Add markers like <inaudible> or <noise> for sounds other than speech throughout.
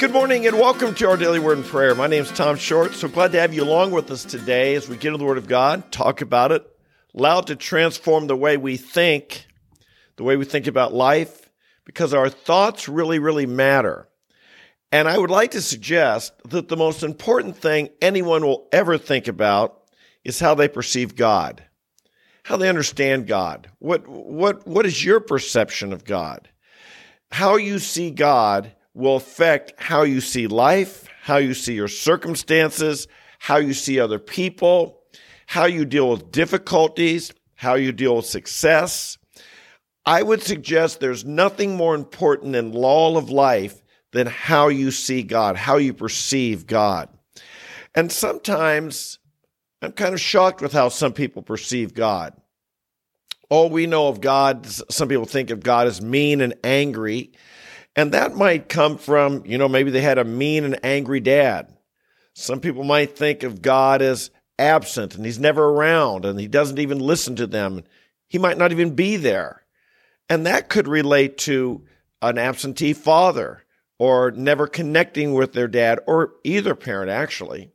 Good morning and welcome to our daily word and prayer. My name is Tom Short. So glad to have you along with us today as we get into the Word of God, talk about it, allow it to transform the way we think, the way we think about life, because our thoughts really, really matter. And I would like to suggest that the most important thing anyone will ever think about is how they perceive God, how they understand God. What, what, what is your perception of God? How you see God will affect how you see life, how you see your circumstances, how you see other people, how you deal with difficulties, how you deal with success. I would suggest there's nothing more important in law of life than how you see God, how you perceive God. And sometimes I'm kind of shocked with how some people perceive God. All we know of God, some people think of God as mean and angry. And that might come from, you know, maybe they had a mean and angry dad. Some people might think of God as absent and he's never around and he doesn't even listen to them. He might not even be there. And that could relate to an absentee father or never connecting with their dad or either parent, actually.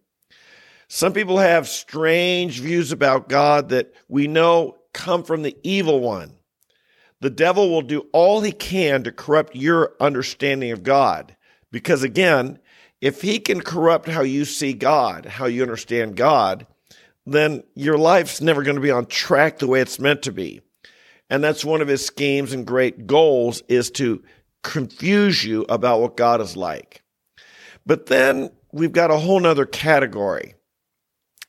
Some people have strange views about God that we know come from the evil one. The devil will do all he can to corrupt your understanding of God. Because again, if he can corrupt how you see God, how you understand God, then your life's never going to be on track the way it's meant to be. And that's one of his schemes and great goals is to confuse you about what God is like. But then we've got a whole nother category.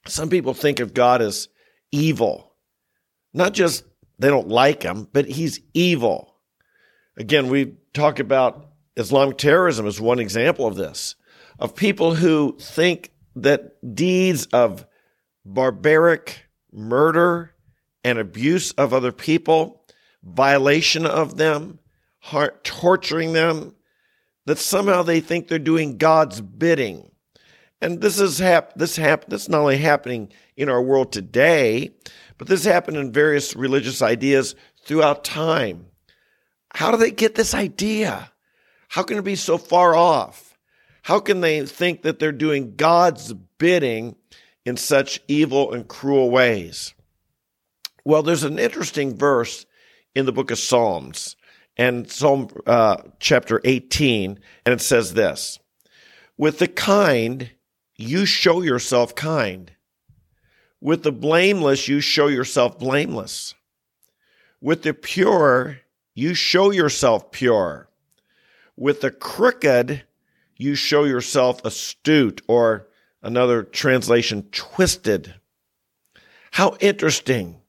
Some people think of God as evil, not just they don't like him, but he's evil. Again, we talk about Islamic terrorism as one example of this, of people who think that deeds of barbaric murder and abuse of other people, violation of them, heart, torturing them, that somehow they think they're doing God's bidding. And this is hap- this hap- this is not only happening in our world today, but this happened in various religious ideas throughout time. How do they get this idea? How can it be so far off? How can they think that they're doing God's bidding in such evil and cruel ways? Well, there's an interesting verse in the book of Psalms and Psalm uh, chapter 18, and it says this With the kind, you show yourself kind with the blameless, you show yourself blameless. With the pure, you show yourself pure. With the crooked, you show yourself astute, or another translation, twisted. How interesting.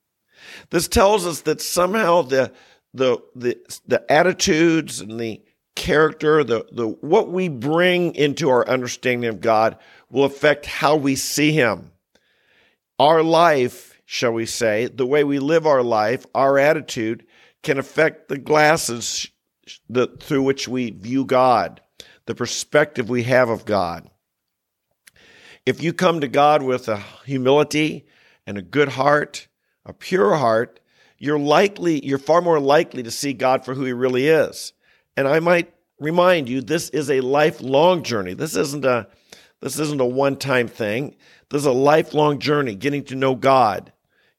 This tells us that somehow the, the, the, the attitudes and the character, the, the, what we bring into our understanding of God will affect how we see Him our life, shall we say, the way we live our life, our attitude can affect the glasses that, through which we view God, the perspective we have of God. If you come to God with a humility and a good heart, a pure heart, you're likely, you're far more likely to see God for who he really is. And I might remind you, this is a lifelong journey. This isn't a, this isn't a one-time thing. This is a lifelong journey, getting to know God,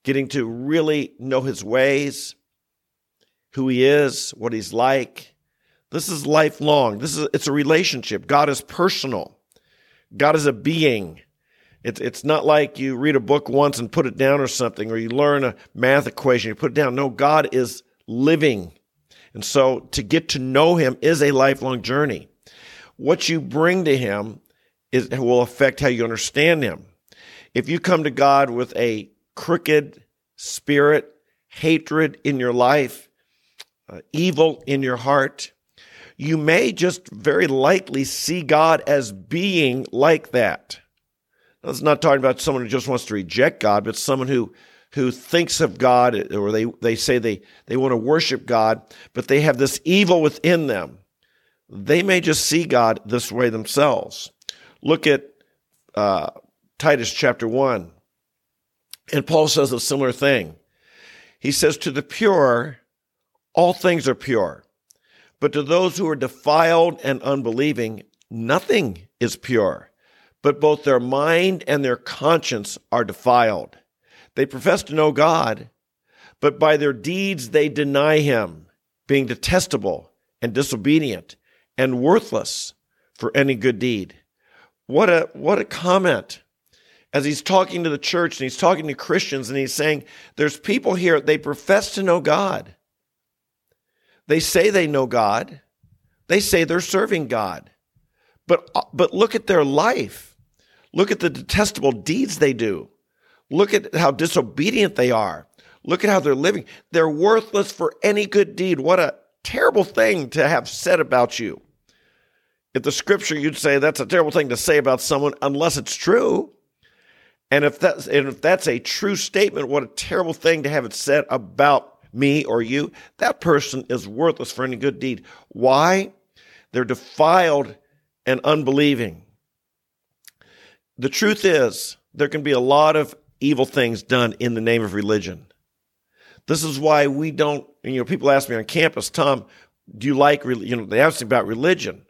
getting to really know his ways, who he is, what he's like. This is lifelong. This is it's a relationship. God is personal. God is a being. It's it's not like you read a book once and put it down or something, or you learn a math equation, you put it down. No, God is living. And so to get to know him is a lifelong journey. What you bring to him is will affect how you understand him. If you come to God with a crooked spirit, hatred in your life, uh, evil in your heart, you may just very likely see God as being like that. It's not talking about someone who just wants to reject God, but someone who who thinks of God or they, they say they, they want to worship God, but they have this evil within them. They may just see God this way themselves. Look at uh, Titus chapter 1. And Paul says a similar thing. He says, To the pure, all things are pure. But to those who are defiled and unbelieving, nothing is pure, but both their mind and their conscience are defiled. They profess to know God, but by their deeds they deny him, being detestable and disobedient and worthless for any good deed. What a what a comment. As he's talking to the church and he's talking to Christians and he's saying there's people here they profess to know God. They say they know God. They say they're serving God. But uh, but look at their life. Look at the detestable deeds they do. Look at how disobedient they are. Look at how they're living. They're worthless for any good deed. What a terrible thing to have said about you. If the scripture you'd say that's a terrible thing to say about someone unless it's true. And if that's and if that's a true statement, what a terrible thing to have it said about me or you. That person is worthless for any good deed. Why? They're defiled and unbelieving. The truth is, there can be a lot of evil things done in the name of religion. This is why we don't, you know, people ask me on campus, Tom, do you like, you know, they ask me about religion.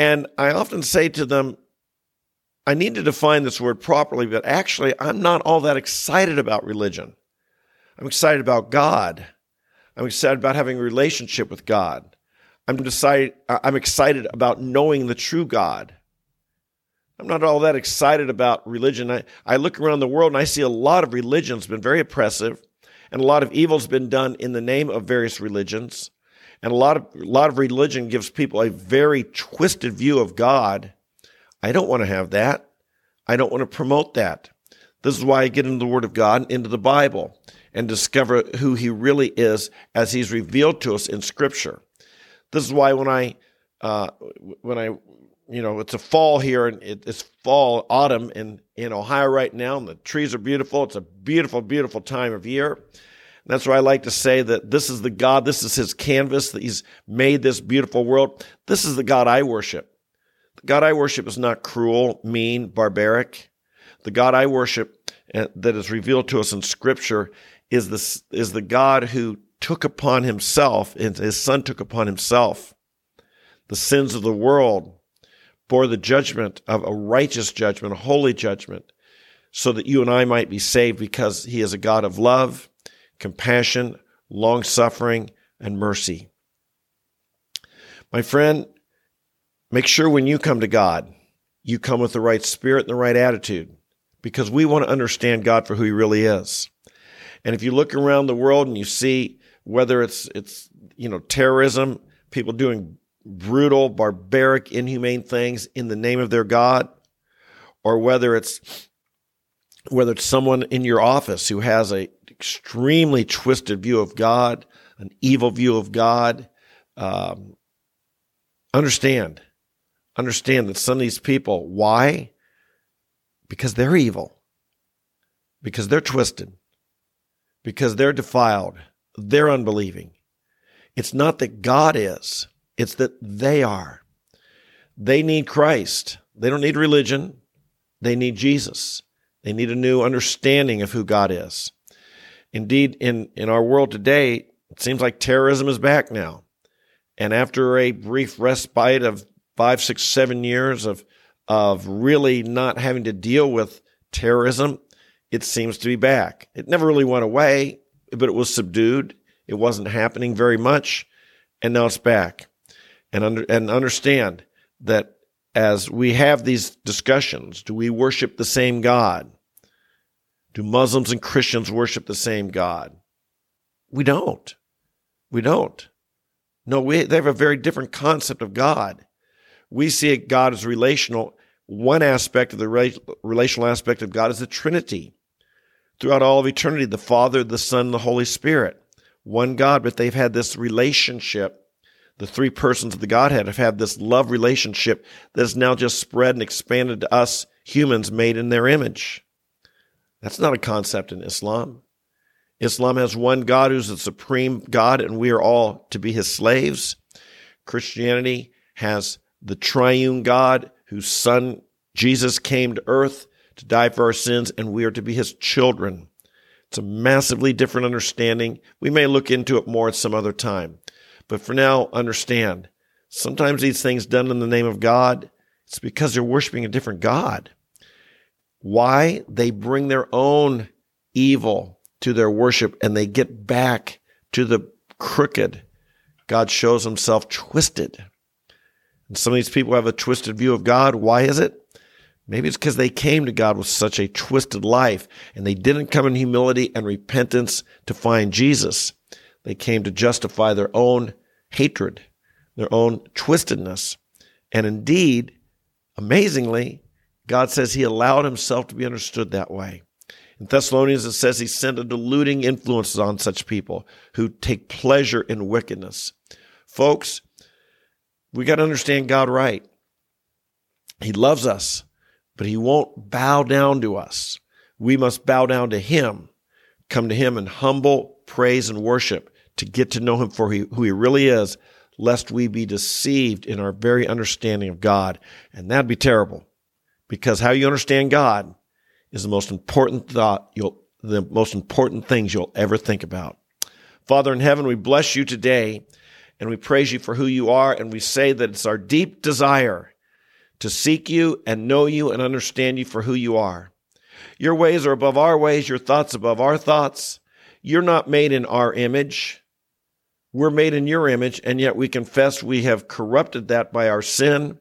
And I often say to them, I need to define this word properly, but actually, I'm not all that excited about religion. I'm excited about God. I'm excited about having a relationship with God. I'm I'm excited about knowing the true God. I'm not all that excited about religion. I, I look around the world and I see a lot of religions been very oppressive, and a lot of evil's been done in the name of various religions. And a lot of a lot of religion gives people a very twisted view of God. I don't want to have that. I don't want to promote that. This is why I get into the Word of God, into the Bible, and discover who He really is as He's revealed to us in Scripture. This is why when I uh, when I you know it's a fall here and it, it's fall autumn in in Ohio right now, and the trees are beautiful. It's a beautiful, beautiful time of year. That's why I like to say that this is the God, this is his canvas, that he's made this beautiful world. This is the God I worship. The God I worship is not cruel, mean, barbaric. The God I worship uh, that is revealed to us in scripture is the, is the God who took upon himself, and his son took upon himself the sins of the world, bore the judgment of a righteous judgment, a holy judgment, so that you and I might be saved because he is a God of love compassion, long suffering, and mercy. My friend, make sure when you come to God, you come with the right spirit and the right attitude because we want to understand God for who he really is. And if you look around the world and you see whether it's it's you know terrorism, people doing brutal, barbaric, inhumane things in the name of their God, or whether it's whether it's someone in your office who has a extremely twisted view of God, an evil view of God. Um, understand, understand that some of these people, why? Because they're evil, because they're twisted, because they're defiled, they're unbelieving. It's not that God is, it's that they are. They need Christ. They don't need religion. They need Jesus. They need a new understanding of who God is. Indeed, in, in our world today, it seems like terrorism is back now. And after a brief respite of five, six, seven years of, of really not having to deal with terrorism, it seems to be back. It never really went away, but it was subdued. It wasn't happening very much. And now it's back. And, under, and understand that as we have these discussions, do we worship the same God? Do Muslims and Christians worship the same God? We don't. We don't. No, we, they have a very different concept of God. We see God as relational. One aspect of the relational aspect of God is the Trinity. Throughout all of eternity, the Father, the Son, the Holy Spirit. One God, but they've had this relationship. The three persons of the Godhead have had this love relationship that has now just spread and expanded to us humans made in their image. That's not a concept in Islam. Islam has one God who's the supreme God, and we are all to be his slaves. Christianity has the triune God whose son Jesus came to earth to die for our sins, and we are to be his children. It's a massively different understanding. We may look into it more at some other time. But for now, understand Sometimes these things done in the name of God, it's because they're worshiping a different God. Why? They bring their own evil to their worship and they get back to the crooked. God shows himself twisted. And some of these people have a twisted view of God. Why is it? Maybe it's because they came to God with such a twisted life and they didn't come in humility and repentance to find Jesus. They came to justify their own hatred, their own twistedness. And indeed, amazingly, God says he allowed himself to be understood that way. In Thessalonians, it says he sent a deluding influence on such people who take pleasure in wickedness. Folks, we got to understand God right. He loves us but he won't bow down to us. We must bow down to him, come to him in humble praise and worship to get to know him for who he really is, lest we be deceived in our very understanding of God. And that'd be terrible because how you understand God is the most important thought you'll, the most important things you'll ever think about. Father in heaven, we bless you today and we praise you for who you are. And we say that it's our deep desire to seek you and know you and understand you for who you are. Your ways are above our ways, your thoughts above our thoughts. You're not made in our image. We're made in your image, and yet we confess we have corrupted that by our sin.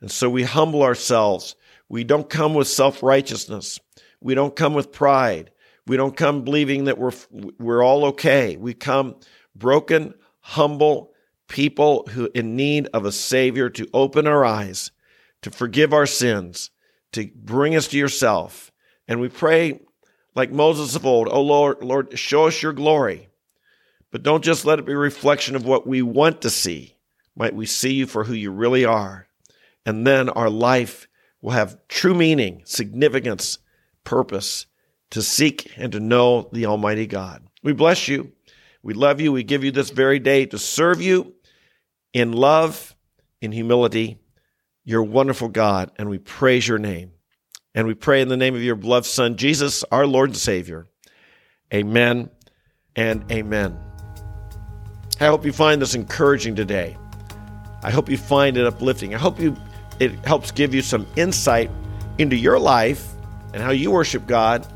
And so we humble ourselves. We don't come with self righteousness. We don't come with pride. We don't come believing that we're, we're all okay. We come broken, humble people who in need of a savior to open our eyes to forgive our sins, to bring us to yourself. And we pray like Moses of old, Oh Lord, Lord, show us your glory. But don't just let it be a reflection of what we want to see. Might we see you for who you really are? And then our life will have true meaning, significance, purpose to seek and to know the Almighty God. We bless you. We love you. We give you this very day to serve you in love, in humility, your wonderful God, and we praise your name. And we pray in the name of your beloved Son, Jesus, our Lord and Savior. Amen and amen. I hope you find this encouraging today. I hope you find it uplifting. I hope you it helps give you some insight into your life and how you worship God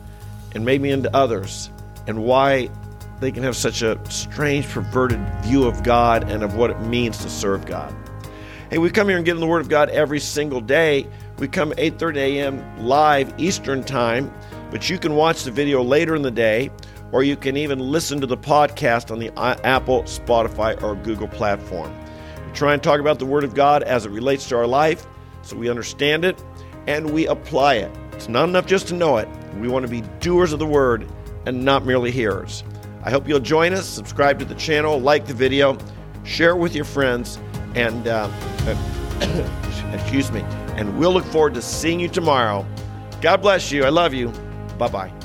and maybe into others and why they can have such a strange perverted view of God and of what it means to serve God. Hey, we come here and get in the Word of God every single day. We come 8:30 a.m. live Eastern Time, but you can watch the video later in the day, or you can even listen to the podcast on the uh, Apple, Spotify, or Google platform. We try and talk about the Word of God as it relates to our life, so we understand it and we apply it. It's not enough just to know it. We want to be doers of the Word and not merely hearers. I hope you'll join us. Subscribe to the channel, like the video, share it with your friends and uh, <coughs> excuse me. And we'll look forward to seeing you tomorrow. God bless you. I love you. Bye bye.